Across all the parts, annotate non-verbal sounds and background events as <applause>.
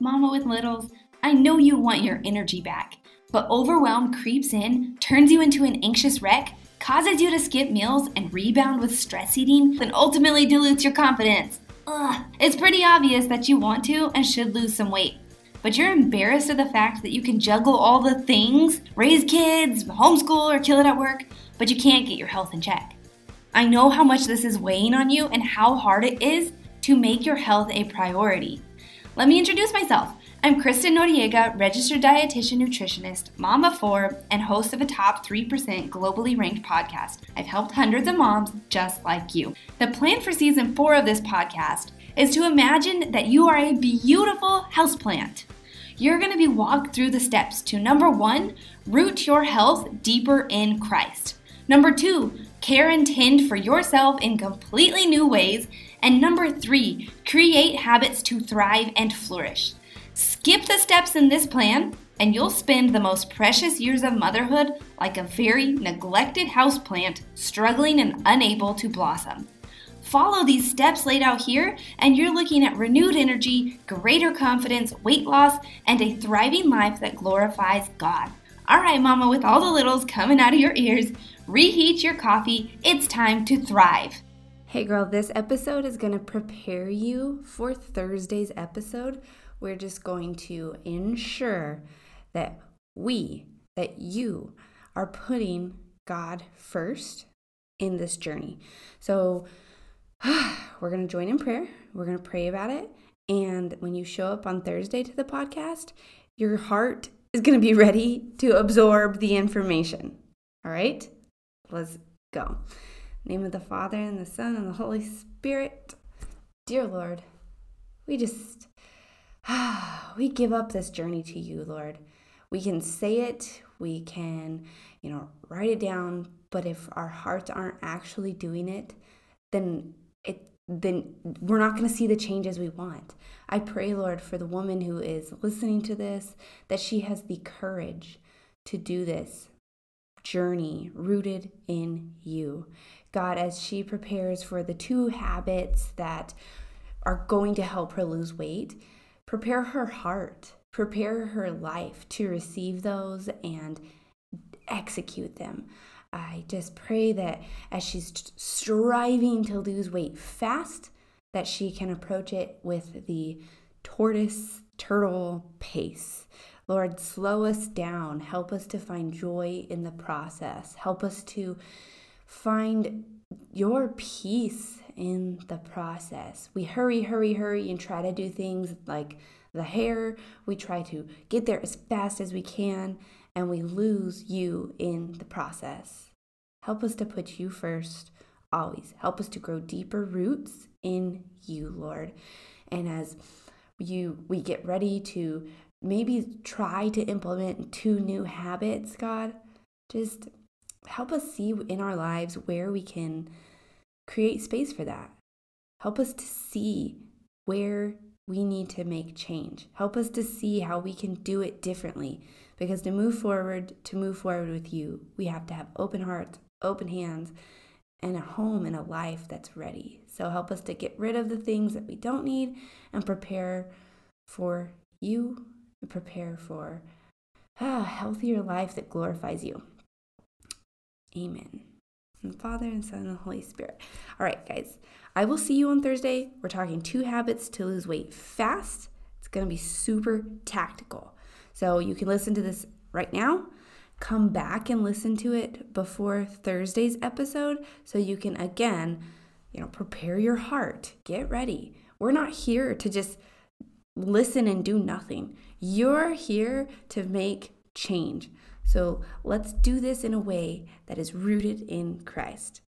Mama with littles, I know you want your energy back, but overwhelm creeps in, turns you into an anxious wreck, causes you to skip meals and rebound with stress eating, then ultimately dilutes your confidence. Ugh, it's pretty obvious that you want to and should lose some weight. But you're embarrassed of the fact that you can juggle all the things raise kids, homeschool, or kill it at work, but you can't get your health in check. I know how much this is weighing on you and how hard it is to make your health a priority. Let me introduce myself. I'm Kristen Noriega, registered dietitian nutritionist, mom of four, and host of a top 3% globally ranked podcast. I've helped hundreds of moms just like you. The plan for season four of this podcast is to imagine that you are a beautiful houseplant. You're going to be walked through the steps to number one, root your health deeper in Christ. Number two, care and tend for yourself in completely new ways. And number three, create habits to thrive and flourish. Skip the steps in this plan, and you'll spend the most precious years of motherhood like a very neglected houseplant, struggling and unable to blossom. Follow these steps laid out here, and you're looking at renewed energy, greater confidence, weight loss, and a thriving life that glorifies God. All right, Mama, with all the littles coming out of your ears, reheat your coffee. It's time to thrive. Hey, girl, this episode is going to prepare you for Thursday's episode we're just going to ensure that we, that you are putting God first in this journey. So <sighs> we're going to join in prayer. We're going to pray about it. And when you show up on Thursday to the podcast, your heart is going to be ready to absorb the information. All right? Let's go. name of the Father and the Son and the Holy Spirit. Dear Lord, we just <sighs> we give up this journey to you, Lord. We can say it, we can, you know, write it down, but if our hearts aren't actually doing it, then it then we're not going to see the changes we want. I pray, Lord, for the woman who is listening to this that she has the courage to do this journey rooted in you. God, as she prepares for the two habits that are going to help her lose weight, prepare her heart, prepare her life to receive those and execute them. I just pray that as she's striving to lose weight fast, that she can approach it with the tortoise turtle pace. Lord, slow us down. Help us to find joy in the process. Help us to find your peace in the process. We hurry, hurry, hurry, and try to do things like the hare. We try to get there as fast as we can, and we lose you in the process. Help us to put you first always. Help us to grow deeper roots in you, Lord. And as you we get ready to maybe try to implement two new habits, God, just help us see in our lives where we can create space for that. Help us to see where we need to make change. Help us to see how we can do it differently. Because to move forward, to move forward with you, we have to have open hearts, open hands, and a home and a life that's ready. So help us to get rid of the things that we don't need and prepare for you and prepare for ah, a healthier life that glorifies you. Amen and Father and Son and the Holy Spirit. All right, guys, I will see you on Thursday. We're talking two habits to lose weight fast. It's going to be super tactical. So you can listen to this right now. Come back and listen to it before Thursday's episode so you can again, you know, prepare your heart. Get ready. We're not here to just listen and do nothing. You're here to make change. So let's do this in a way that is rooted in Christ.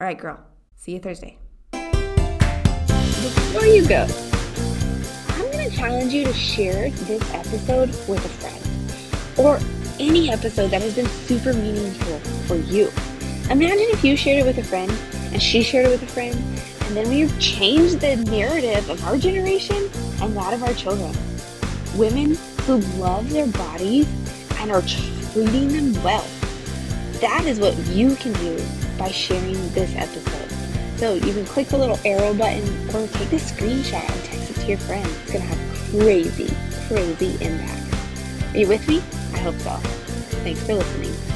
All right, girl. See you Thursday. Before you go, challenge you to share this episode with a friend or any episode that has been super meaningful for you. Imagine if you shared it with a friend and she shared it with a friend, and then we've changed the narrative of our generation and that of our children. Women who love their bodies and are treating them well. That is what you can do by sharing this episode. So you can click the little arrow button or take a screenshot and text to your friends. It's going to have crazy, crazy impact. Are you with me? I hope so. Thanks for listening.